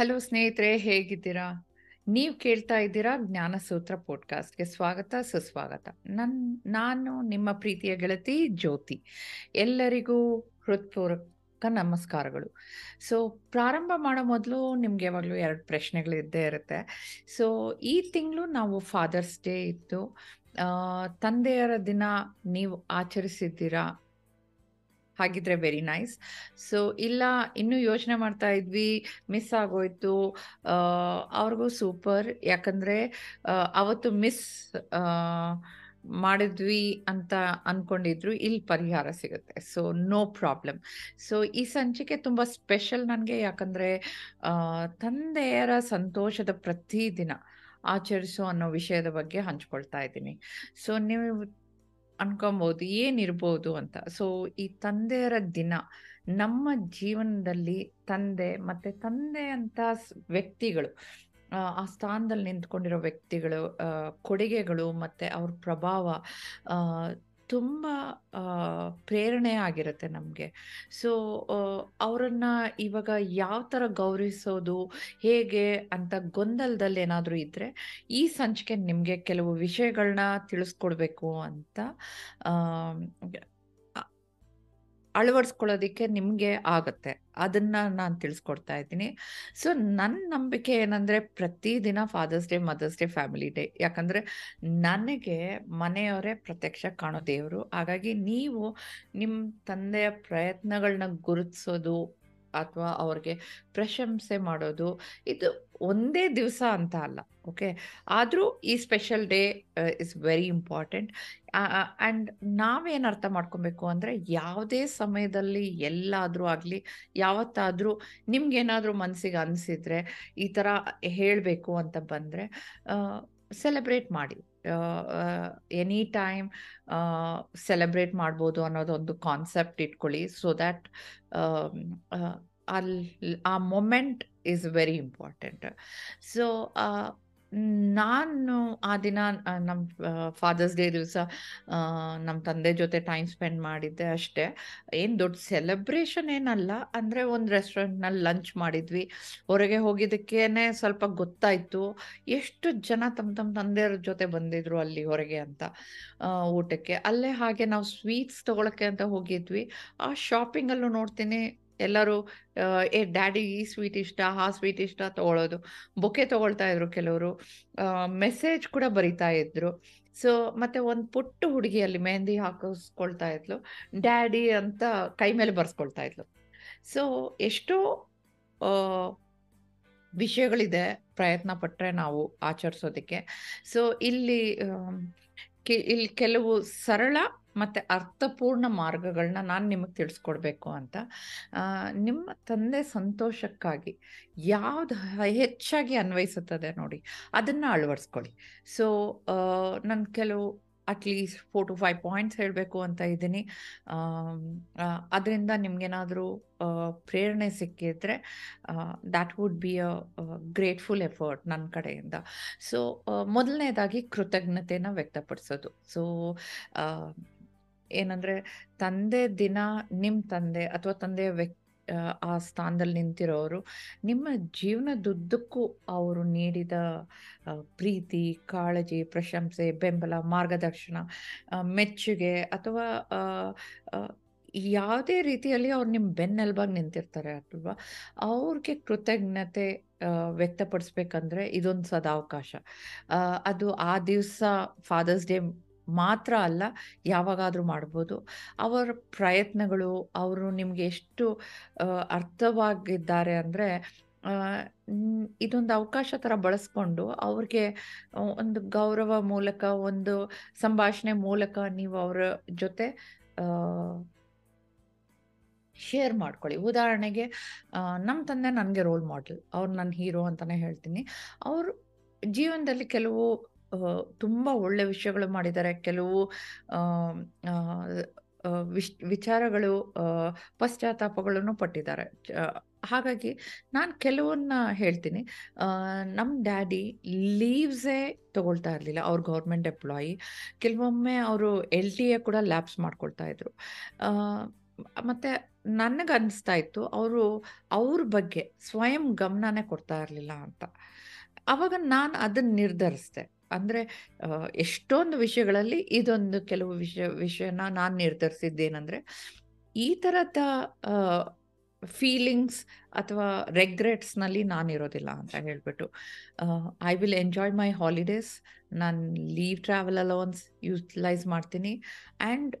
Hello ಸ್ನೇಹಿತರೆ, ಹೇಗಿದ್ದೀರಾ? ನೀವು ಕೇಳ್ತಾ ಇದ್ದೀರಾ ಜ್ಞಾನಸೂತ್ರ ಪಾಡ್ಕಾಸ್ಟ್ಗೆ ಸ್ವಾಗತ, ಸುಸ್ವಾಗತ. ನನ್, ನಾನು ನಿಮ್ಮ ಪ್ರೀತಿಯ ಗೆಳತಿ ಜ್ಯೋತಿ. ಎಲ್ಲರಿಗೂ ಹೃತ್ಪೂರ್ವಕ ನಮಸ್ಕಾರಗಳು. ಸೊ ಪ್ರಾರಂಭ ಮಾಡೋ ಮೊದಲು ನಿಮ್ಗೆ ಯಾವಾಗಲೂ ಎರಡು ಪ್ರಶ್ನೆಗಳು ಇದ್ದೇ ಇರುತ್ತೆ. ಸೊ ಈ ತಿಂಗಳು ನಾವು ಫಾದರ್ಸ್ ಡೇ ಇತ್ತು. ತಂದೆಯರ ದಿನ ನೀವು ಆಚರಿಸಿದ್ದೀರಾ? ಹಾಗಿದ್ರೆ ವೆರಿ ನೈಸ್ ಸೊ ಇಲ್ಲ, ಇನ್ನೂ ಯೋಚನೆ ಮಾಡ್ತಾ ಇದ್ವಿ ಮಿಸ್ ಆಗೋಯ್ತು. ಅವ್ರಿಗೂ ಸೂಪರ್ ಯಾಕಂದ್ರೆ ಅವತ್ತು ಮಿಸ್ ಮಾಡಿದ್ವಿ ಅಂತ ಅನ್ಕೊಂಡಿದ್ರು ಇಲ್ಲಿ ಪರಿಹಾರ ಸಿಗುತ್ತೆ. ಸೊ ನೋ ಪ್ರಾಬ್ಲಮ್ ಸೊ ಈ ಸಂಚಿಕೆ ತುಂಬ ಸ್ಪೆಷಲ್ ನನಗೆ. ಯಾಕಂದ್ರೆ ತಂದೆಯರ ಸಂತೋಷದ ಪ್ರತಿದಿನ ಆಚರಿಸು ಅನ್ನೋ ವಿಷಯದ ಬಗ್ಗೆ ಹಂಚ್ಕೊಳ್ತಾ ಇದ್ದೀನಿ. ಸೊ ನೀವು ಅನ್ಕೊಬೋದು, ಏನಿರ್ಬೋದು ಅಂತ. ಸೊ ಈ ತಂದೆಯರ ದಿನ ನಮ್ಮ ಜೀವನದಲ್ಲಿ ತಂದೆ ಮತ್ತೆ ತಂದೆ ಅಂತ ವ್ಯಕ್ತಿಗಳು, ಆ ಸ್ಥಾನದಲ್ಲಿ ನಿಂತ್ಕೊಂಡಿರೋ ವ್ಯಕ್ತಿಗಳು ಕೊಡುಗೆಗಳು ಮತ್ತೆ ಅವ್ರ ಪ್ರಭಾವ ತುಂಬ ಪ್ರೇರಣೆ ಆಗಿರುತ್ತೆ ನಮಗೆ. ಸೊ ಅವರನ್ನ ಇವಾಗ ಯಾವ ಥರ ಗೌರವಿಸೋದು, ಹೇಗೆ ಅಂತ ಗೊಂದಲದಲ್ಲಿ ಏನಾದರೂ ಇದ್ದರೆ ಈ ಸಂಚಿಕೆ ನಿಮಗೆ ಕೆಲವು ವಿಷಯಗಳನ್ನ ತಿಳಿಸ್ಕೊಡ್ಬೇಕು ಅಂತ ಅಳವಡಿಸ್ಕೊಳ್ಳೋದಿಕ್ಕೆ ನಿಮಗೆ ಆಗುತ್ತೆ. ಅದನ್ನ ನಾನು ತಿಳಿಸ್ಕೊಡ್ತಾ ಇದ್ದೀನಿ. ಸೊ ನನ್ನ ನಂಬಿಕೆ ಏನಂದ್ರೆ ಪ್ರತಿದಿನ father's day mother's day family day ಯಾಕಂದ್ರೆ ನನಗೆ ಮನೆಯವರೇ ಪ್ರತ್ಯಕ್ಷ ಕಾಣೋ ದೇವರು. ಹಾಗಾಗಿ ನೀವು ನಿಮ್ಮ ತಂದೆಯ ಪ್ರಯತ್ನಗಳನ್ನ ಗುರುತಿಸೋದು ಅಥವಾ ಅವ್ರಿಗೆ ಪ್ರಶಂಸೆ ಮಾಡೋದು, ಇದು ಒಂದೇ ದಿವಸ ಅಂತ ಅಲ್ಲ ಓಕೆ ಆದರೂ ಈ special day is very important and ನಾವೇನು ಅರ್ಥ ಮಾಡ್ಕೊಬೇಕು ಅಂದರೆ ಯಾವುದೇ ಸಮಯದಲ್ಲಿ ಎಲ್ಲಾದರೂ ಆಗಲಿ, ಯಾವತ್ತಾದರೂ ನಿಮ್ಗೇನಾದರೂ ಮನಸ್ಸಿಗೆ ಅನಿಸಿದ್ರೆ ಈ ಥರ ಹೇಳಬೇಕು ಅಂತ ಬಂದರೆ ಸೆಲೆಬ್ರೇಟ್ ಮಾಡಿ. ಎನಿ ಟೈಮ್ ಸೆಲೆಬ್ರೇಟ್ ಮಾಡ್ಬೋದು ಅನ್ನೋದೊಂದು ಕಾನ್ಸೆಪ್ಟ್ ಇಟ್ಕೊಳ್ಳಿ. ಸೊ ದ್ಯಾಟ್ ಅಲ್ಲಿ ಆ moment is very important so ನಾನು ಆ ದಿನ ನಮ್ಮ ಫಾದರ್ಸ್ ಡೇ ದಿವಸ ನಮ್ಮ ತಂದೆ ಜೊತೆ ಟೈಮ್ ಸ್ಪೆಂಡ್ ಮಾಡಿದ್ದೆ ಅಷ್ಟೇ. ಏನು ದೊಡ್ಡ ಸೆಲೆಬ್ರೇಷನ್ ಏನಲ್ಲ, ಅಂದರೆ ಒಂದು ರೆಸ್ಟೋರೆಂಟ್ನಲ್ಲಿ ಲಂಚ್ ಮಾಡಿದ್ವಿ. ಹೊರಗೆ ಹೋಗಿದ್ದಕ್ಕೇ ಸ್ವಲ್ಪ ಗೊತ್ತಾಯಿತು. ಎಷ್ಟು ಜನ ತಮ್ಮ ತಮ್ಮ ತಂದೆಯವ್ರ ಜೊತೆ ಬಂದಿದ್ರು ಅಲ್ಲಿ ಹೊರಗೆ ಅಂತ ಊಟಕ್ಕೆ. ಅಲ್ಲೇ ಹಾಗೆ ನಾವು ಸ್ವೀಟ್ಸ್ ತಗೊಳಕ್ಕೆ ಅಂತ ಹೋಗಿದ್ವಿ. ಆ ಶಾಪಿಂಗಲ್ಲೂ ನೋಡ್ತೀನಿ ಎಲ್ಲರೂ ಏ, ಡ್ಯಾಡಿ ಈ ಸ್ವೀಟ್ ಇಷ್ಟ, ಆ ಸ್ವೀಟ್ ಇಷ್ಟ ತಗೊಳ್ಳೋದು ಬೊಕ್ಕೆ ತಗೊಳ್ತಾ ಇದ್ರು ಕೆಲವರು. ಮೆಸೇಜ್ ಕೂಡ ಬರಿತಾ ಇದ್ರು. ಸೊ, ಮತ್ತೆ ಒಂದು ಪುಟ್ಟ ಹುಡುಗಿಯಲ್ಲಿ ಮೆಹಂದಿ ಹಾಕಿಸ್ಕೊಳ್ತಾ ಇದ್ಲು. ಡ್ಯಾಡಿ ಅಂತ ಕೈ ಮೇಲೆ ಬರ್ಸ್ಕೊಳ್ತಾ ಇದ್ಲು. ಸೊ, ಎಷ್ಟೋ ವಿಷಯಗಳಿದೆ ಪ್ರಯತ್ನ ಪಟ್ಟರೆ ನಾವು ಆಚರಿಸೋದಕ್ಕೆ. ಸೊ, ಇಲ್ಲಿ ಇಲ್ಲಿ ಕೆಲವು ಸರಳ ಮತ್ತೆ ಅರ್ಥಪೂರ್ಣ ಮಾರ್ಗಗಳನ್ನ ನಾನು ನಿಮಗೆ ತಿಳಿಸ್ಕೊಡ್ಬೇಕು ಅಂತ. ನಿಮ್ಮ ತಂದೆ ಸಂತೋಷಕ್ಕಾಗಿ ಯಾವ್ದು ಹೆಚ್ಚಾಗಿ ಅನ್ವಯಿಸುತ್ತದೆ ನೋಡಿ, ಅದನ್ನ ಅಳವಡಿಸ್ಕೊಳ್ಳಿ. ಸೊ ನನ್ನ ಕೆಲವು at least four to five points ಹೇಳಬೇಕು ಅಂತ ಇದ್ದೀನಿ. ಅದರಿಂದ ನಿಮಗೇನಾದರೂ ಪ್ರೇರಣೆ ಸಿಕ್ಕಿದ್ರೆ that would be a grateful effort ನನ್ನ ಕಡೆಯಿಂದ. ಸೊ ಮೊದಲನೇದಾಗಿ ಕೃತಜ್ಞತೆನ ವ್ಯಕ್ತಪಡಿಸೋದು. ಸೊ ಏನಂದ್ರೆ ತಂದೆ ದಿನ ನಿಮ್ಮ ತಂದೆ ಅಥವಾ ತಂದೆಯ ವ್ಯಕ್ತಿ, ಆ ಸ್ಥಾನದಲ್ಲಿ ನಿಂತಿರೋರು, ನಿಮ್ಮ ಜೀವನದುದ್ದಕ್ಕೂ ಅವರು ನೀಡಿದ ಪ್ರೀತಿ, ಕಾಳಜಿ, ಪ್ರಶಂಸೆ, ಬೆಂಬಲ, ಮಾರ್ಗದರ್ಶನ ಮೆಚ್ಚುಗೆ ಅಥವಾ ಯಾವುದೇ ರೀತಿಯಲ್ಲಿ ಅವ್ರು ನಿಮ್ಮ ಬೆನ್ನೆಲ್ಬಾಗಿ ನಿಂತಿರ್ತಾರೆ ಅಲ್ವಾ ಅವ್ರಿಗೆ ಕೃತಜ್ಞತೆ ವ್ಯಕ್ತಪಡಿಸ್ಬೇಕಂದ್ರೆ ಇದೊಂದು ಸದಾವಕಾಶ ಅದು ಆ ದಿವಸ ಫಾದರ್ಸ್ ಡೇ ಮಾತ್ರ ಅಲ್ಲ, ಯಾವಾಗಾದರೂ ಮಾಡ್ಬೋದು. ಅವರ ಪ್ರಯತ್ನಗಳು, ಅವರು ನಿಮಗೆ ಎಷ್ಟು ಅರ್ಥವಾಗಿದ್ದಾರೆ ಅಂದರೆ ಇದೊಂದು ಅವಕಾಶ ಥರ ಬಳಸ್ಕೊಂಡು ಅವ್ರಿಗೆ ಒಂದು ಗೌರವ ಮೂಲಕ, ಒಂದು ಸಂಭಾಷಣೆ ಮೂಲಕ ನೀವು ಅವರ ಜೊತೆ ಶೇರ್ ಮಾಡ್ಕೊಳ್ಳಿ. ಉದಾಹರಣೆಗೆ ನಮ್ಮ ತಂದೆ ನನಗೆ ರೋಲ್ ಮಾಡೆಲ್, ಅವ್ರು ನನ್ನ ಹೀರೋ ಅಂತಲೇ ಹೇಳ್ತೀನಿ. ಅವರು ಜೀವನದಲ್ಲಿ ಕೆಲವು ತುಂಬ ಒಳ್ಳೆ ವಿಷಯಗಳು ಮಾಡಿದ್ದಾರೆ. ಕೆಲವು ವಿಶ್, ವಿಚಾರಗಳು ಪಶ್ಚಾತ್ತಾಪಗಳನ್ನು ಪಟ್ಟಿದ್ದಾರೆ. ಹಾಗಾಗಿ ನಾನು ಕೆಲವನ್ನ ಹೇಳ್ತೀನಿ. ನಮ್ಮ ಡ್ಯಾಡಿ ಲೀವ್ಸೇ ತಗೊಳ್ತಾ ಇರಲಿಲ್ಲ. ಅವ್ರ ಗೌರ್ಮೆಂಟ್ ಎಂಪ್ಲಾಯಿ. ಕೆಲವೊಮ್ಮೆ ಅವರು ಎಲ್ ಟಿ ಎ ಕೂಡ ಲ್ಯಾಬ್ಸ್ ಮಾಡ್ಕೊಳ್ತಾ ಇದ್ರು. ಮತ್ತು ನನಗೆ ನನಗನ್ನಿಸ್ತಾ ಇತ್ತು, ಅವರು ಅವ್ರ ಬಗ್ಗೆ ಸ್ವಯಂ ಗಮನನೇ ಕೊಡ್ತಾ ಇರಲಿಲ್ಲ ಅಂತ. ಆವಾಗ ನಾನು ಅದನ್ನು ನಿರ್ಧರಿಸಿದೆ. ಅಂದರೆ ಎಷ್ಟೊಂದು ವಿಷಯಗಳಲ್ಲಿ ಇದೊಂದು ಕೆಲವು ವಿಷಯ, ವಿಷಯನ ನಾನು ನಿರ್ಧರಿಸಿದ್ದೇನೆಂದರೆ, ಈ ಥರದ ಫೀಲಿಂಗ್ಸ್ ಅಥವಾ ರೆಗ್ರೆಟ್ಸ್ನಲ್ಲಿ ನಾನಿರೋದಿಲ್ಲ ಅಂತ ಹೇಳಿಬಿಟ್ಟು I will enjoy my holidays ನಾನು ಲೀವ್ ಟ್ರಾವೆಲ್ ಅಲೋನ್ಸ್ ಯೂಟಿಲೈಸ್ ಮಾಡ್ತೀನಿ. ಆ್ಯಂಡ್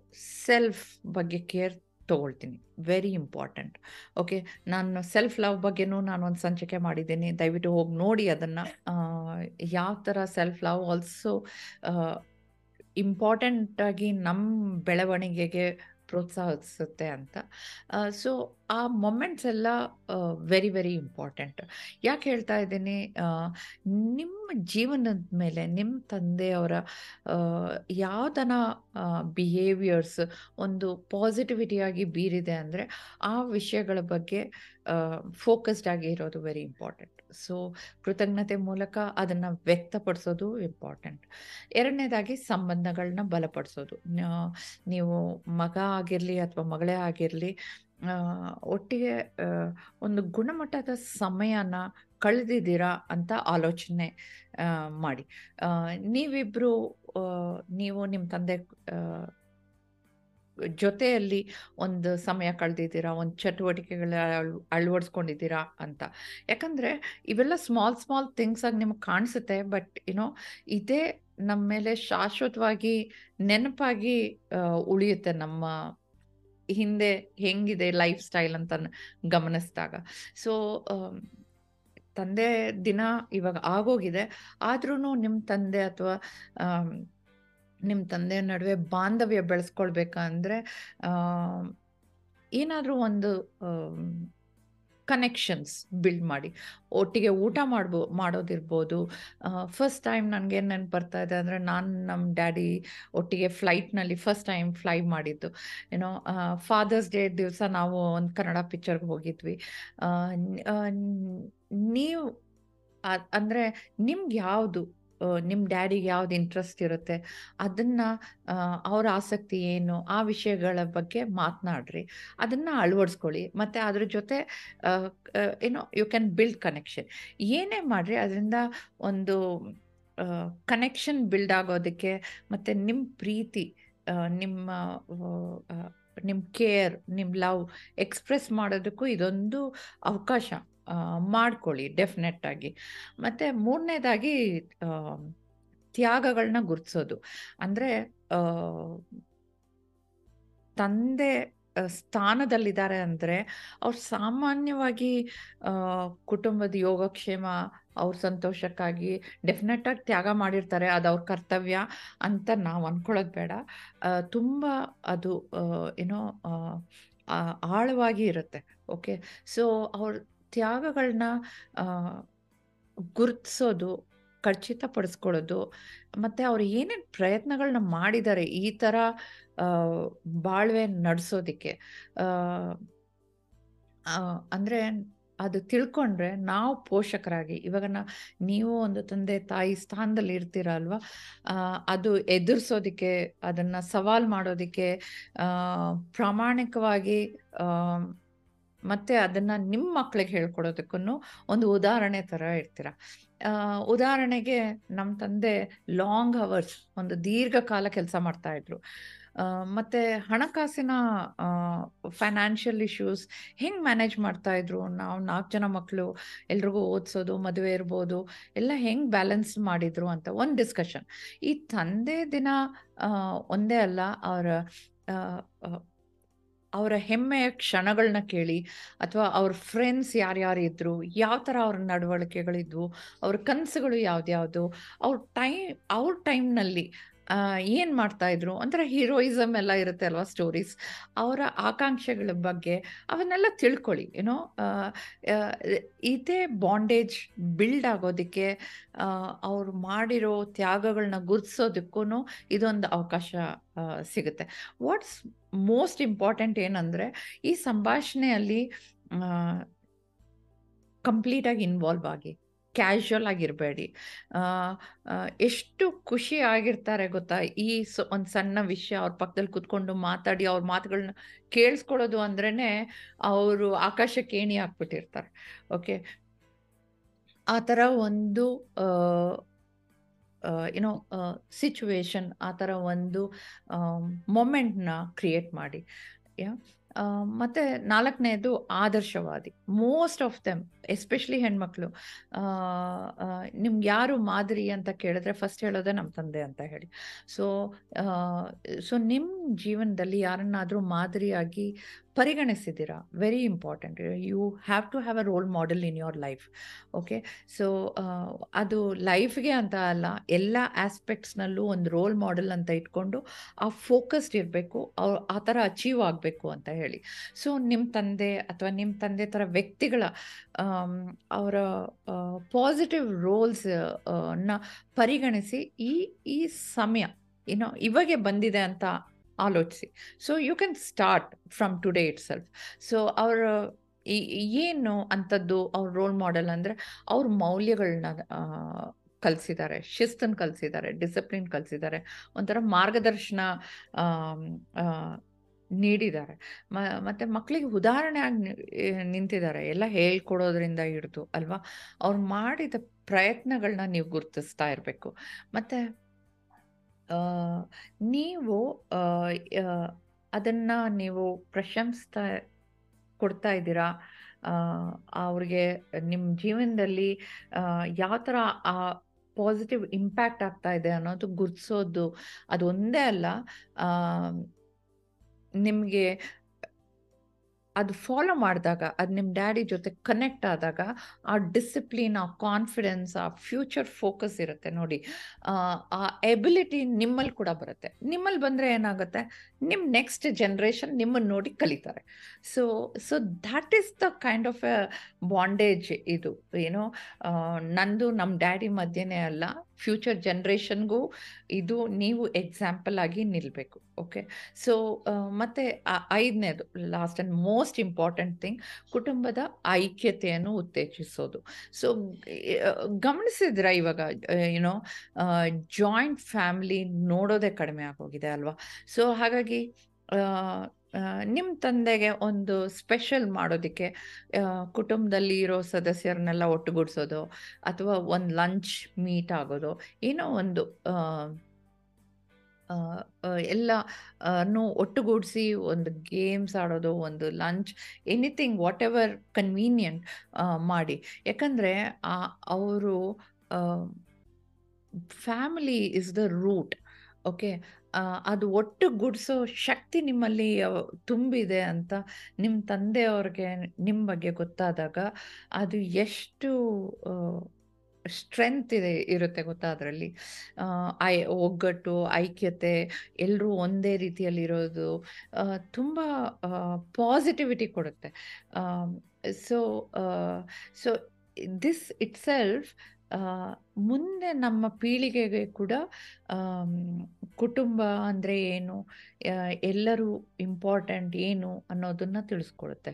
ಸೆಲ್ಫ್ ಬಗ್ಗೆ ಕೇರ್ ತೊಗೊಳ್ತೀನಿ. ವೆರಿ ಇಂಪಾರ್ಟೆಂಟ್ ಓಕೆ ನಾನು ಸೆಲ್ಫ್ ಲವ್ ಬಗ್ಗೆನೂ ನಾನು ಒಂದು ಸಂಚಿಕೆ ಮಾಡಿದ್ದೀನಿ. ದಯವಿಟ್ಟು ಹೋಗಿ ನೋಡಿ ಅದನ್ನು. ಯಾವ ಥರ ಸೆಲ್ಫ್ ಲವ್ ಆಲ್ಸೋ ಇಂಪಾರ್ಟೆಂಟಾಗಿ ನಮ್ಮ ಬೆಳವಣಿಗೆಗೆ ಪ್ರೋತ್ಸಾಹಿಸುತ್ತೆ ಅಂತ. ಸೊ ಆ ಮೊಮೆಂಟ್ಸ್ ಎಲ್ಲ ವೆರಿ ವೆರಿ ಇಂಪಾರ್ಟೆಂಟ್ ಯಾಕೆ ಹೇಳ್ತಾ ಇದ್ದೀನಿ? ನಿಮ್ಮ ಜೀವನದ ಮೇಲೆ ನಿಮ್ಮ ತಂದೆಯವರ ಯಾವುದನ ಬಿಹೇವಿಯರ್ಸ್ ಒಂದು ಪಾಸಿಟಿವಿಟಿಯಾಗಿ ಬೀರಿದೆ ಅಂದರೆ, ಆ ವಿಷಯಗಳ ಬಗ್ಗೆ ಫೋಕಸ್ಡ್ ಆಗಿ ಇರೋದು ವೆರಿ ಇಂಪಾರ್ಟೆಂಟ್ ಸೊ ಕೃತಜ್ಞತೆ ಮೂಲಕ ಅದನ್ನು ವ್ಯಕ್ತಪಡಿಸೋದು ಇಂಪಾರ್ಟೆಂಟ್ ಎರಡನೇದಾಗಿ ಸಂಬಂಧಗಳನ್ನ ಬಲಪಡಿಸೋದು. ನೀವು ಮಗ ಆಗಿರಲಿ ಅಥವಾ ಮಗಳೇ ಆಗಿರಲಿ ಒಟ್ಟಿಗೆ ಒಂದು ಗುಣಮಟ್ಟದ ಸಮಯನ ಕಳೆದಿದ್ದೀರಾ ಅಂತ ಆಲೋಚನೆ ಮಾಡಿ. ನೀವಿಬ್ಬರು ನೀವು ನಿಮ್ಮ ತಂದೆ ಜೊತೆಯಲ್ಲಿ ಒಂದು ಸಮಯ ಕಳೆದಿದ್ದೀರಾ, ಒಂದು ಚಟುವಟಿಕೆಗಳ ಅಳವಡಿಸ್ಕೊಂಡಿದ್ದೀರಾ ಅಂತ. ಯಾಕಂದರೆ ಇವೆಲ್ಲ ಸ್ಮಾಲ್ ಸ್ಮಾಲ್ ಥಿಂಗ್ಸ್ ಆಗಿ ನಿಮ್ಗೆ ಕಾಣಿಸುತ್ತೆ ಬಟ್ ಯುನೋ ಇದೇ ನಮ್ಮ ಮೇಲೆ ಶಾಶ್ವತವಾಗಿ ನೆನಪಾಗಿ ಉಳಿಯುತ್ತೆ ನಮ್ಮ ಹಿಂದೆ ಹೆಂಗಿದೆ ಲೈಫ್ ಸ್ಟೈಲ್ ಅಂತ ಗಮನಿಸಿದಾಗ. ಸೊ ತಂದೆ ದಿನ ಇವಾಗ ಆಗೋಗಿದೆ. ಆದ್ರೂ ನಿಮ್ಮ ತಂದೆ ಅಥವಾ ನಿಮ್ಮ ತಂದೆಯ ನಡುವೆ ಬಾಂಧವ್ಯ ಬೆಳೆಸ್ಕೊಳ್ಬೇಕಂದ್ರೆ ಏನಾದರೂ ಒಂದು ಕನೆಕ್ಷನ್ಸ್ ಬಿಲ್ಡ್ ಮಾಡಿ. ಒಟ್ಟಿಗೆ ಊಟ ಮಾಡ್ಬೋ, ಮಾಡೋದಿರ್ಬೋದು. ಫಸ್ಟ್ ಟೈಮ್ ನನಗೇನು ನೆನಪು ಬರ್ತಾ ಇದೆ ಅಂದರೆ ನಾನು ನಮ್ಮ ಡ್ಯಾಡಿ ಒಟ್ಟಿಗೆ ಫ್ಲೈಟ್ನಲ್ಲಿ ಫಸ್ಟ್ ಟೈಮ್ ಫ್ಲೈ ಮಾಡಿದ್ದು. ಏನೋ ಫಾದರ್ಸ್ ಡೇ ದಿವಸ ನಾವು ಒಂದು ಕನ್ನಡ ಪಿಕ್ಚರ್ಗೆ ಹೋಗಿದ್ವಿ. ನೀವು ಅಂದರೆ ನಿಮ್ಗೆ ಯಾವುದು ನಿಮ್ಮ ಡ್ಯಾಡಿಗೆ ಯಾವ್ದು ಇಂಟ್ರೆಸ್ಟ್ ಇರುತ್ತೆ? ಅದನ್ನ ಅವ್ರ ಆಸಕ್ತಿ ಏನು? ಆ ವಿಷಯಗಳ ಬಗ್ಗೆ ಮಾತನಾಡ್ರಿ. ಅದನ್ನ ಅಳವಡಿಸ್ಕೊಳ್ಳಿ. ಮತ್ತೆ ಅದ್ರ ಜೊತೆ ಏನೋ ಯು ಕ್ಯಾನ್ ಬಿಲ್ಡ್ ಕನೆಕ್ಷನ್ ಏನೇ ಮಾಡ್ರಿ, ಅದರಿಂದ ಒಂದು ಕನೆಕ್ಷನ್ ಬಿಲ್ಡ್ ಆಗೋದಕ್ಕೆ ಮತ್ತು ನಿಮ್ಮ ಪ್ರೀತಿ ನಿಮ್ಮ ನಿಮ್ಮ ಕೇರ್ ನಿಮ್ಮ ಲವ್ ಎಕ್ಸ್ಪ್ರೆಸ್ ಮಾಡೋದಕ್ಕೂ ಇದೊಂದು ಅವಕಾಶ. ಮಾಡ್ಕೊಳ್ಳಿ ಡೆಫಿನೆಟ್ ಆಗಿ. ಮತ್ತೆ ಮೂರನೇದಾಗಿ ತ್ಯಾಗಗಳನ್ನ ಗುರುತಿಸೋದು. ಅಂದ್ರೆ ತಂದೆ ಸ್ಥಾನದಲ್ಲಿದ್ದಾರೆ ಅಂದರೆ, ಅವ್ರು ಸಾಮಾನ್ಯವಾಗಿ ಕುಟುಂಬದ ಯೋಗಕ್ಷೇಮ, ಅವ್ರ ಸಂತೋಷಕ್ಕಾಗಿ ಡೆಫಿನೆಟಾಗಿ ತ್ಯಾಗ ಮಾಡಿರ್ತಾರೆ, ಅದು ಅವ್ರ ಕರ್ತವ್ಯ ಅಂತ ನಾವು ಅನ್ಕೊಳ್ಳೋದು ಬೇಡ. ತುಂಬ ಅದು ಏನೋ ಆಳವಾಗಿ ಇರುತ್ತೆ. ಓಕೆ ಸೊ ಅವ್ರ ತ್ಯಾಗಗಳನ್ನ ಗುರುತಿಸೋದು, ಖಚಿತಪಡಿಸ್ಕೊಳ್ಳೋದು, ಮತ್ತು ಅವ್ರು ಏನೇನು ಪ್ರಯತ್ನಗಳನ್ನ ಮಾಡಿದ್ದಾರೆ ಈ ಥರ ಬಾಳ್ವೆ ನಡೆಸೋದಕ್ಕೆ. ಅಂದರೆ ಅದು ತಿಳ್ಕೊಂಡ್ರೆ ನಾವು ಪೋಷಕರಾಗಿ, ಇವಾಗ ನಾ, ನೀವು ಒಂದು ತಂದೆ ತಾಯಿ ಸ್ಥಾನದಲ್ಲಿ ಇರ್ತೀರ ಅಲ್ವಾ? ಅದು ಎದುರಿಸೋದಕ್ಕೆ, ಅದನ್ನು ಸವಾಲು ಮಾಡೋದಕ್ಕೆ ಪ್ರಾಮಾಣಿಕವಾಗಿ ಮತ್ತು ಅದನ್ನು ನಿಮ್ಮ ಮಕ್ಕಳಿಗೆ ಹೇಳ್ಕೊಡೋದಕ್ಕೂ ಒಂದು ಉದಾಹರಣೆ ಥರ ಇರ್ತೀರ ಉದಾಹರಣೆಗೆ ನಮ್ಮ ತಂದೆ ಲಾಂಗ್ ಅವರ್ಸ್ ಒಂದು ದೀರ್ಘಕಾಲ ಕೆಲಸ ಮಾಡ್ತಾಯಿದ್ರು ಮತ್ತು ಹಣಕಾಸಿನ ಫೈನಾನ್ಷಿಯಲ್ ಇಶ್ಯೂಸ್ ಹೆಂಗೆ ಮ್ಯಾನೇಜ್ ಮಾಡ್ತಾ ಇದ್ರು? ನಾವು ನಾಲ್ಕು ಜನ ಮಕ್ಕಳು ಎಲ್ರಿಗೂ ಓದಿಸೋದು, ಮದುವೆ ಇರ್ಬೋದು, ಎಲ್ಲ ಹೆಂಗೆ ಬ್ಯಾಲೆನ್ಸ್ ಮಾಡಿದ್ರು ಅಂತ ಒಂದು ಡಿಸ್ಕಷನ್ ಈ ತಂದೆ ದಿನ ಒಂದೇ ಅಲ್ಲ, ಅವರ ಅವರ ಹೆಮ್ಮೆಯ ಕ್ಷಣಗಳನ್ನ ಕೇಳಿ ಅಥವಾ ಅವ್ರ ಫ್ರೆಂಡ್ಸ್ ಯಾರ್ಯಾರು ಇದ್ರು, ಯಾವ ಥರ ಅವ್ರ ನಡವಳಿಕೆಗಳಿದ್ವು, ಅವ್ರ ಕನಸುಗಳು ಯಾವ್ದ್ಯಾವುದು, ಅವ್ರ ಟೈಮ್ ಅವ್ರ ಟೈಮ್ನಲ್ಲಿ ಏನು ಮಾಡ್ತಾ ಇದ್ರು? ಒಂಥರ ಹೀರೋಯಿಸಮ್ ಎಲ್ಲ ಇರುತ್ತೆ ಅಲ್ವಾ ಸ್ಟೋರೀಸ್ ಅವರ ಆಕಾಂಕ್ಷೆಗಳ ಬಗ್ಗೆ ಅವನ್ನೆಲ್ಲ ತಿಳ್ಕೊಳ್ಳಿ ಏನೋ ಇದೇ ಬಾಂಡೇಜ್ ಬಿಲ್ಡ್ ಆಗೋದಕ್ಕೆ ಅವ್ರು ಮಾಡಿರೋ ತ್ಯಾಗಗಳನ್ನ ಗುರುತಿಸೋದಕ್ಕೂ ಇದೊಂದು ಅವಕಾಶ ಸಿಗುತ್ತೆ. ವಾಟ್ಸ್ ಮೋಸ್ಟ್ ಇಂಪಾರ್ಟೆಂಟ್ ಏನಂದರೆ, ಈ ಸಂಭಾಷಣೆಯಲ್ಲಿ ಕಂಪ್ಲೀಟಾಗಿ ಇನ್ವಾಲ್ವ್ ಆಗಿ. ಕ್ಯಾಶುವಲ್ ಆಗಿರಬೇಡಿ. ಎಷ್ಟು ಖುಷಿ ಆಗಿರ್ತಾರೆ ಗೊತ್ತಾ? ಈ ಒಂದು ಸಣ್ಣ ವಿಷಯ ಅವ್ರ ಪಕ್ಕದಲ್ಲಿ ಕೂತ್ಕೊಂಡು ಮಾತಾಡಿ ಅವ್ರ ಮಾತುಗಳನ್ನ ಕೇಳಿಸ್ಕೊಳ್ಳೋದು ಅಂದ್ರೇ ಅವರು ಆಕಾಶಕ್ಕೆ ಏಣಿ ಹಾಕ್ಬಿಟ್ಟಿರ್ತಾರೆ ಓಕೆ? ಆ ಥರ ಒಂದು ಏನೋ ಸಿಚುವೇಶನ್ ಆ ಥರ ಒಂದು ಮೊಮೆಂಟ್ನ ಕ್ರಿಯೇಟ್ ಮಾಡಿ. ಯಾ? ಮತ್ತು ನಾಲ್ಕನೇದು ಆದರ್ಶವಾದಿ. ಮೋಸ್ಟ್ ಆಫ್ ದೆಮ್ ಎಸ್ಪೆಷಲಿ ಹೆಣ್ಮಕ್ಳು ನಿಮ್ಗೆ ಯಾರು ಮಾದರಿ ಅಂತ ಕೇಳಿದ್ರೆ ಫಸ್ಟ್ ಹೇಳೋದೇ ನಮ್ಮ ತಂದೆ ಅಂತ ಹೇಳಿ. ಸೊ ಸೊ ನಿಮ್ಮ ಜೀವನದಲ್ಲಿ ಯಾರನ್ನಾದರೂ ಮಾದರಿಯಾಗಿ ಪರಿಗಣಿಸಿದ್ದೀರಾ? Very important you have to have a role model in your life okay so ಅದು ಲೈಫ್ಗೆ ಅಂತ ಅಲ್ಲ, ಎಲ್ಲ ಆಸ್ಪೆಕ್ಟ್ಸ್ನಲ್ಲೂ ಒಂದು ರೋಲ್ ಮಾಡೆಲ್ ಅಂತ ಇಟ್ಕೊಂಡು ಆ ಫೋಕಸ್ಡ್ ಇರಬೇಕು ಅವ್ರು ಆ ಥರ ಅಚೀವ್ ಆಗಬೇಕು ಅಂತ ಹೇಳಿ. ಸೊ ನಿಮ್ಮ ತಂದೆ ಅಥವಾ ನಿಮ್ಮ ತಂದೆ ಥರ ವ್ಯಕ್ತಿಗಳ ಅವರ ಪಾಸಿಟಿವ್ ರೋಲ್ಸ್ನ ಪರಿಗಣಿಸಿ ಈ ಈ ಸಮಯ, ಏನೋ ಇವಾಗೆ ಬಂದಿದೆ ಅಂತ ಆಲೋಚಿಸಿ. So you can start from today itself so ಅವರ ಏನು ಅಂಥದ್ದು ಅವ್ರ ರೋಲ್ ಮಾಡೆಲ್ ಅಂದರೆ ಅವ್ರ ಮೌಲ್ಯಗಳನ್ನ ಕಲಿಸಿದ್ದಾರೆ ಶಿಸ್ತನ್ನು ಕಲಿಸಿದ್ದಾರೆ ಡಿಸಿಪ್ಲಿನ್ ಕಲಿಸಿದ್ದಾರೆ, ಒಂಥರ ಮಾರ್ಗದರ್ಶನ ನೀಡಿದ್ದಾರೆ. ಮ, ಮತ್ತು ಮಕ್ಕಳಿಗೆ ಉದಾಹರಣೆ ಆಗಿ ನಿಂತಿದ್ದಾರೆ. ಎಲ್ಲ ಹೇಳ್ಕೊಡೋದ್ರಿಂದ ಹಿಡಿದು, ಅಲ್ವಾ? ಅವ್ರು ಮಾಡಿದ ಪ್ರಯತ್ನಗಳನ್ನ ನೀವು ಗುರುತಿಸ್ತಾ ಇರಬೇಕು. ಮತ್ತು ನೀವು ಅದನ್ನ ನೀವು ಪ್ರಶಂಸ್ತಾ, ಕೊಡ್ತಾ ಇದ್ದೀರಾ? ಅವ್ರಿಗೆ ನಿಮ್ಮ ಜೀವನದಲ್ಲಿ ಯಾವ ಥರ ಆ ಪಾಸಿಟಿವ್ ಇಂಪ್ಯಾಕ್ಟ್ ಆಗ್ತಾ ಇದೆ ಅನ್ನೋದು ಗುರುತಿಸೋದು ಅದು ಒಂದೇ ಅಲ್ಲ. ನಿಮಗೆ ಅದು ಫಾಲೋ ಮಾಡಿದಾಗ, ಅದು ನಿಮ್ಮ ಡ್ಯಾಡಿ ಜೊತೆ ಕನೆಕ್ಟ್ ಆದಾಗ, ಆ ಡಿಸಿಪ್ಲಿನ್ ಆ ಕಾನ್ಫಿಡೆನ್ಸ್ ಆ ಫ್ಯೂಚರ್ ಫೋಕಸ್ ಇರುತ್ತೆ ನೋಡಿ. ಆ ಎಬಿಲಿಟಿ ನಿಮ್ಮಲ್ಲಿ ಕೂಡ ಬರುತ್ತೆ. ನಿಮ್ಮಲ್ಲಿ ಬಂದರೆ ಏನಾಗುತ್ತೆ? ನಿಮ್ಮ ನೆಕ್ಸ್ಟ್ ಜನ್ರೇಷನ್ ನಿಮ್ಮನ್ನು ನೋಡಿ ಕಲಿತಾರೆ. So so that is the kind of a bondage ಇದು ಏನೋ ನಂದು ನಮ್ಮ ಡ್ಯಾಡಿ ಮಧ್ಯನೇ ಅಲ್ಲ. ಫ್ಯೂಚರ್ ಜನ್ರೇಷನ್ಗೂ ಇದು ನೀವು ಎಕ್ಸಾಂಪಲ್ ಆಗಿ ನಿಲ್ಲಬೇಕು ಓಕೆ? ಸೊ ಮತ್ತು ಐದನೇದು, last and most important thing, ಕುಟುಂಬದ ಐಕ್ಯತೆಯನ್ನು ಉತ್ತೇಜಿಸೋದು. ಸೊ ಗಮನಿಸಿದ್ರ ಇವಾಗ ಏನೋ ಜಾಯಿಂಟ್ ಫ್ಯಾಮಿಲಿ ನೋಡೋದೇ ಕಡಿಮೆ ಆಗೋಗಿದೆ ಅಲ್ವಾ? ಸೊ, ಹಾಗಾಗಿ ನಿಮ್ಮ ತಂದೆಗೆ ಒಂದು ಸ್ಪೆಷಲ್ ಮಾಡೋದಕ್ಕೆ ಕುಟುಂಬದಲ್ಲಿ ಇರೋ ಸದಸ್ಯರನ್ನೆಲ್ಲ ಒಟ್ಟುಗೂಡಿಸೋದು ಅಥವಾ ಒಂದು ಲಂಚ್ ಮೀಟ್ ಆಗೋದು, ಏನೋ ಒಂದು ಎಲ್ಲ ಒಟ್ಟುಗೂಡಿಸಿ ಒಂದು ಗೇಮ್ಸ್ ಆಡೋದು, ಒಂದು lunch, anything whatever convenient ಮಾಡಿ. ಯಾಕಂದರೆ ಅವರು family is the root, okay? ಅದು ಒಟ್ಟು ಗುಡಿಸೋ ಶಕ್ತಿ ನಿಮ್ಮಲ್ಲಿ ತುಂಬಿದೆ ಅಂತ ನಿಮ್ಮ ತಂದೆಯವ್ರಿಗೆ ನಿಮ್ಮ ಬಗ್ಗೆ ಗೊತ್ತಾದಾಗ ಅದು ಎಷ್ಟು ಸ್ಟ್ರೆಂತ್ ಇದೆ, ಇರುತ್ತೆ ಗೊತ್ತಾ ಅದರಲ್ಲಿ. ಐ, ಒಗ್ಗಟ್ಟು, ಐಕ್ಯತೆ ಎಲ್ಲರೂ ಒಂದೇ ರೀತಿಯಲ್ಲಿರೋದು ತುಂಬ ಪಾಸಿಟಿವಿಟಿ ಕೊಡುತ್ತೆ. So so this itself ಮುಂದೆ ನಮ್ಮ ಪೀಳಿಗೆಗೆ ಕೂಡ ಕುಟುಂಬ ಅಂದರೆ ಏನು ಎಲ್ಲರೂ ಇಂಪಾರ್ಟೆಂಟ್ ಏನು ಅನ್ನೋದನ್ನು ತಿಳಿಸ್ಕೊಡುತ್ತೆ.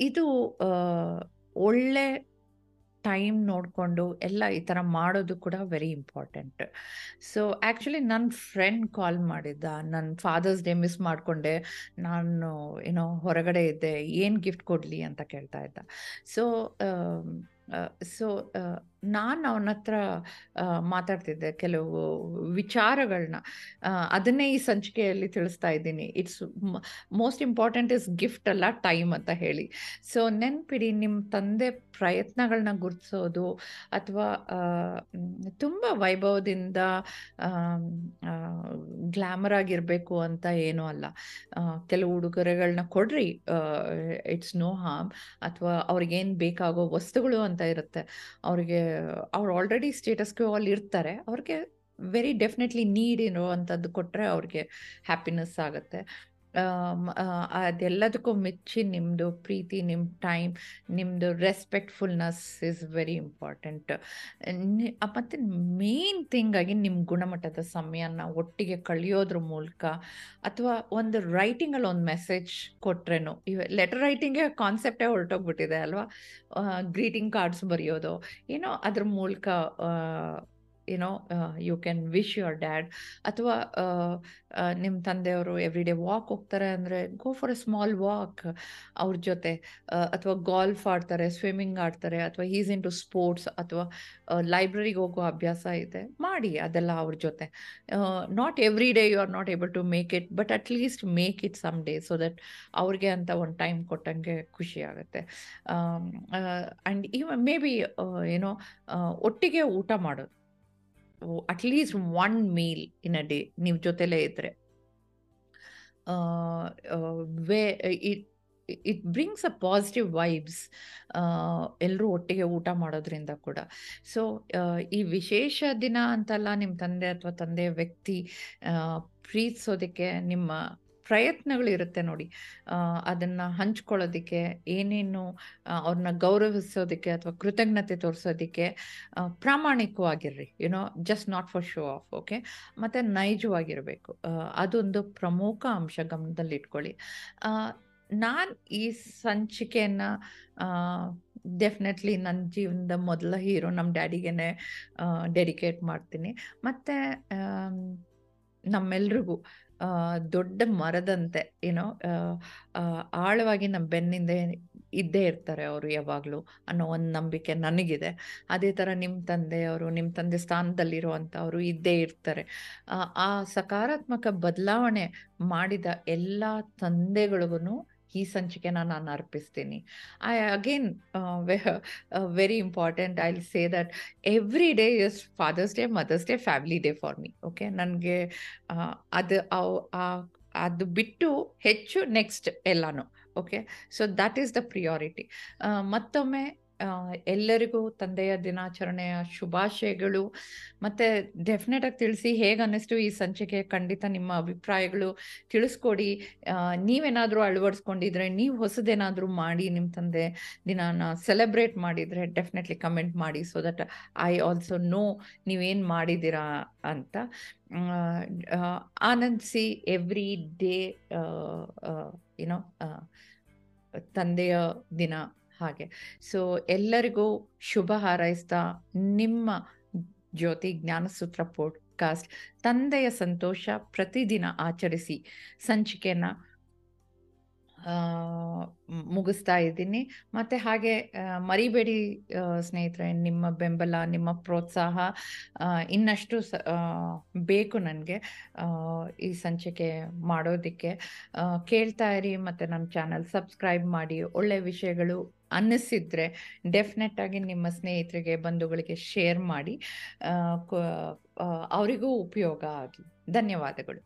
ಇದು ಒಳ್ಳೆ ಟೈಮ್ ನೋಡಿಕೊಂಡು ಎಲ್ಲ ಈ ಥರ ಮಾಡೋದು ಕೂಡ ವೆರಿ ಇಂಪಾರ್ಟೆಂಟ್ ಸೊ ಆ್ಯಕ್ಚುಲಿ ನನ್ನ ಫ್ರೆಂಡ್ ಕಾಲ್ ಮಾಡಿದ್ದ. ನನ್ನ ಫಾದರ್ಸ್ ಡೇ ಮಿಸ್ ಮಾಡಿಕೊಂಡೆ. ನಾನು ಏನೋ ಹೊರಗಡೆ ಇದ್ದೆ. ಏನು ಗಿಫ್ಟ್ ಕೊಡಲಿ ಅಂತ ಕೇಳ್ತಾ ಇದ್ದ. ಸೊ ಸೊ ನಾನು ಅವನ ಹತ್ರ ಮಾತಾಡ್ತಿದ್ದೆ ಕೆಲವು ವಿಚಾರಗಳನ್ನ ಅದನ್ನೇ ಈ ಸಂಚಿಕೆಯಲ್ಲಿ ತಿಳಿಸ್ತಾ ಇದ್ದೀನಿ. It's most important is gift ಅಲ್ಲ ಟೈಮ್ ಅಂತ ಹೇಳಿ. ಸೊ ನೆನ್ಪಿಡಿ ನಿಮ್ಮ ತಂದೆ ಪ್ರಯತ್ನಗಳನ್ನ ಗುರುತಿಸೋದು ಅಥವಾ ತುಂಬ ವೈಭವದಿಂದ ಗ್ಲಾಮರ್ ಆಗಿರಬೇಕು ಅಂತ ಏನೂ ಅಲ್ಲ. ಕೆಲವು ಉಡುಗೊರೆಗಳನ್ನ ಕೊಡ್ರಿ. ಇಟ್ಸ್ ನೋ ಹಾರ್ಮ್ ಅಥವಾ ಅವ್ರಿಗೇನು ಬೇಕಾಗೋ ವಸ್ತುಗಳು ಅಂತ ಇರುತ್ತೆ. ಅವ್ರಿಗೆ ಅವ್ರು ಆಲ್ರೆಡಿ ಸ್ಟೇಟಸ್ಗೆ ಅಲ್ಲಿ ಇರ್ತಾರೆ. ಅವ್ರಿಗೆ ವೆರಿ ಡೆಫಿನೆಟ್ಲಿ ನೀಡ್ ಇರೋ ಅಂಥದ್ದು ಕೊಟ್ಟರೆ ಅವ್ರಿಗೆ ಹ್ಯಾಪಿನೆಸ್ ಆಗುತ್ತೆ. ಅದೆಲ್ಲದಕ್ಕೂ ಮೆಚ್ಚಿ ನಿಮ್ಮದು ಪ್ರೀತಿ ನಿಮ್ಮ ಟೈಮ್ ನಿಮ್ಮದು ರೆಸ್ಪೆಕ್ಟ್ಫುಲ್ನೆಸ್ ಇಸ್ ವೆರಿ ಇಂಪಾರ್ಟೆಂಟ್. ಮತ್ತು ಮೇನ್ ಥಿಂಗ್ ಆಗಿ ನಿಮ್ಮ ಗುಣಮಟ್ಟದ ಸಮಯನ ಒಟ್ಟಿಗೆ ಕಳೆಯೋದ್ರ ಮೂಲಕ ಅಥವಾ ಒಂದು ರೈಟಿಂಗಲ್ಲಿ ಒಂದು ಮೆಸೇಜ್ ಕೊಟ್ರೇನು, ಇವ ಲೆಟರ್ ರೈಟಿಂಗೇ ಕಾನ್ಸೆಪ್ಟೇ ಹೊರಟೋಗ್ಬಿಟ್ಟಿದೆ ಅಲ್ವಾ? ಗ್ರೀಟಿಂಗ್ ಕಾರ್ಡ್ಸ್ ಬರೆಯೋದು, ಏನೋ ಅದ್ರ ಮೂಲಕ ಏನೋ you can wish your dad ಅಥವಾ ನಿಮ್ಮ ತಂದೆಯವರು ಎವ್ರಿ ಡೇ ವಾಕ್ ಹೋಗ್ತಾರೆ ಅಂದರೆ go for a small walk ಅವ್ರ ಜೊತೆ ಅಥವಾ ಗಾಲ್ಫ್ ಆಡ್ತಾರೆ ಸ್ವಿಮ್ಮಿಂಗ್ ಆಡ್ತಾರೆ, ಅಥವಾ ಈಸ್ ಇನ್ ಟು ಸ್ಪೋರ್ಟ್ಸ್ ಅಥವಾ ಲೈಬ್ರರಿಗೆ ಹೋಗೋ ಅಭ್ಯಾಸ ಇದೆ, ಮಾಡಿ ಅದೆಲ್ಲ ಅವ್ರ ಜೊತೆ. Not every day you are not able to make it but at least make it some day so that ಅವ್ರಿಗೆ ಅಂತ ಒಂದು ಟೈಮ್ ಕೊಟ್ಟಂಗೆ ಖುಷಿ ಆಗುತ್ತೆ. ಆ್ಯಂಡ್ ಇವನ್ ಮೇ ಬಿ ಏನೋ ಒಟ್ಟಿಗೆ ಊಟ ಮಾಡೋದು. At least one meal in a day ನೀವು ಜೊತೆಲೇ ಇದ್ರೆ. Way it it brings a positive vibes ಎಲ್ಲರೂ ಒಟ್ಟಿಗೆ ಊಟ ಮಾಡೋದ್ರಿಂದ ಕೂಡ. ಸೊ ಈ ವಿಶೇಷ ದಿನ ಅಂತಲ್ಲ ನಿಮ್ಮ ತಂದೆ ಅಥವಾ ತಂದೆಯ ವ್ಯಕ್ತಿ ಪ್ರೀತಿಸೋದಕ್ಕೆ ನಿಮ್ಮ ಪ್ರಯತ್ನಗಳಿರುತ್ತೆ ನೋಡಿ. ಅದನ್ನು ಹಂಚ್ಕೊಳ್ಳೋದಕ್ಕೆ, ಏನೇನು ಅವ್ರನ್ನ ಗೌರವಿಸೋದಕ್ಕೆ ಅಥವಾ ಕೃತಜ್ಞತೆ ತೋರಿಸೋದಕ್ಕೆ ಪ್ರಾಮಾಣಿಕವಾಗಿರ್ರಿ. You know just not for show off okay ಮತ್ತು ನೈಜವಾಗಿರಬೇಕು. ಅದೊಂದು ಪ್ರಮುಖ ಅಂಶ ಗಮನದಲ್ಲಿಟ್ಕೊಳ್ಳಿ. ನಾನು ಈ ಸಂಚಿಕೆಯನ್ನು ಡೆಫಿನೆಟ್ಲಿ ನನ್ನ ಜೀವನದ ಮೊದಲ ಹೀರೋ ನಮ್ಮ ಡ್ಯಾಡಿಗೇನೆ ಡೆಡಿಕೇಟ್ ಮಾಡ್ತೀನಿ. ಮತ್ತು ನಮ್ಮೆಲ್ರಿಗೂ ದೊಡ್ಡ ಮರದಂತೆ ಏನೋ ಆಳವಾಗಿ ನಮ್ಮ ಬೆನ್ನಿಂದ ಇದ್ದೇ ಇರ್ತಾರೆ ಅವರು ಯಾವಾಗಲೂ ಅನ್ನೋ ಒಂದು ನಂಬಿಕೆ ನನಗಿದೆ. ಅದೇ ಥರ ನಿಮ್ಮ ತಂದೆಯವರು ನಿಮ್ಮ ತಂದೆ ಸ್ಥಾನದಲ್ಲಿರುವಂಥವರು ಇದ್ದೇ ಇರ್ತಾರೆ. ಆ ಸಕಾರಾತ್ಮಕ ಬದಲಾವಣೆ ಮಾಡಿದ ಎಲ್ಲ ತಂದೆಗಳಿಗೂ ಈ ಸಂಚಿಕೆನ ನಾನು ಅರ್ಪಿಸ್ತೀನಿ. I again very important I say that every day is father's day mother's day family day for me okay ನನಗೆ ಅದು ಅದು ಬಿಟ್ಟು ಹೆಚ್ಚು ನೆಕ್ಸ್ಟ್ ಎಲ್ಲನೂ okay so that is the priority ಮತ್ತೊಮ್ಮೆ ಎಲ್ಲರಿಗೂ ತಂದೆಯ ದಿನಾಚರಣೆಯ ಶುಭಾಶಯಗಳು. ಮತ್ತು ಡೆಫಿನೆಟಾಗಿ ತಿಳಿಸಿ ಹೇಗೆ ಅನ್ನಿಸ್ತು ಈ ಸಂಚಿಕೆ? ಖಂಡಿತ ನಿಮ್ಮ ಅಭಿಪ್ರಾಯಗಳು ತಿಳಿಸ್ಕೊಡಿ. ನೀವೇನಾದರೂ ಅಳವಡಿಸ್ಕೊಂಡಿದ್ರೆ, ನೀವು ಹೊಸದೇನಾದರೂ ಮಾಡಿ ನಿಮ್ಮ ತಂದೆ ದಿನಾನ ಸೆಲೆಬ್ರೇಟ್ ಮಾಡಿದರೆ ಡೆಫಿನೆಟ್ಲಿ ಕಮೆಂಟ್ ಮಾಡಿ so that I also know ನೀವೇನು ಮಾಡಿದ್ದೀರಾ ಅಂತ. ಆನಂದಿಸಿ ಎವ್ರಿ ಡೇ ಏನೋ ತಂದೆಯ ದಿನ ಹಾಗೆ. ಸೊ ಎಲ್ಲರಿಗೂ ಶುಭ ಹಾರೈಸ್ತಾ ನಿಮ್ಮ ಜ್ಯೋತಿ ಜ್ಞಾನಸೂತ್ರ ಪಾಡ್ಕಾಸ್ಟ್ ತಂದೆಯ ಸಂತೋಷ ಪ್ರತಿದಿನ ಆಚರಿಸಿ ಸಂಚಿಕೆನ ಮುಗಿಸ್ತಾ ಇದ್ದೀನಿ. ಮತ್ತು ಹಾಗೆ ಮರಿಬೇಡಿ ಸ್ನೇಹಿತರೆ, ನಿಮ್ಮ ಬೆಂಬಲ, ನಿಮ್ಮ ಪ್ರೋತ್ಸಾಹ ಇನ್ನಷ್ಟು ಸ ಬೇಕು ನನಗೆ ಈ ಸಂಚಿಕೆ ಮಾಡೋದಕ್ಕೆ. ಕೇಳ್ತಾ ಇರಿ, ಮತ್ತು ನಮ್ಮ ಚಾನಲ್ ಸಬ್ಸ್ಕ್ರೈಬ್ ಮಾಡಿ. ಒಳ್ಳೆ ವಿಷಯಗಳು ಅನ್ನಿಸಿದ್ರೆ ಡೆಫಿನೆಟ್ ಆಗಿ ನಿಮ್ಮ ಸ್ನೇಹಿತರಿಗೆ ಬಂಧುಗಳಿಗೆ ಶೇರ್ ಮಾಡಿ ಅವರಿಗೂ ಉಪಯೋಗ ಆಗಲಿ ಧನ್ಯವಾದಗಳು.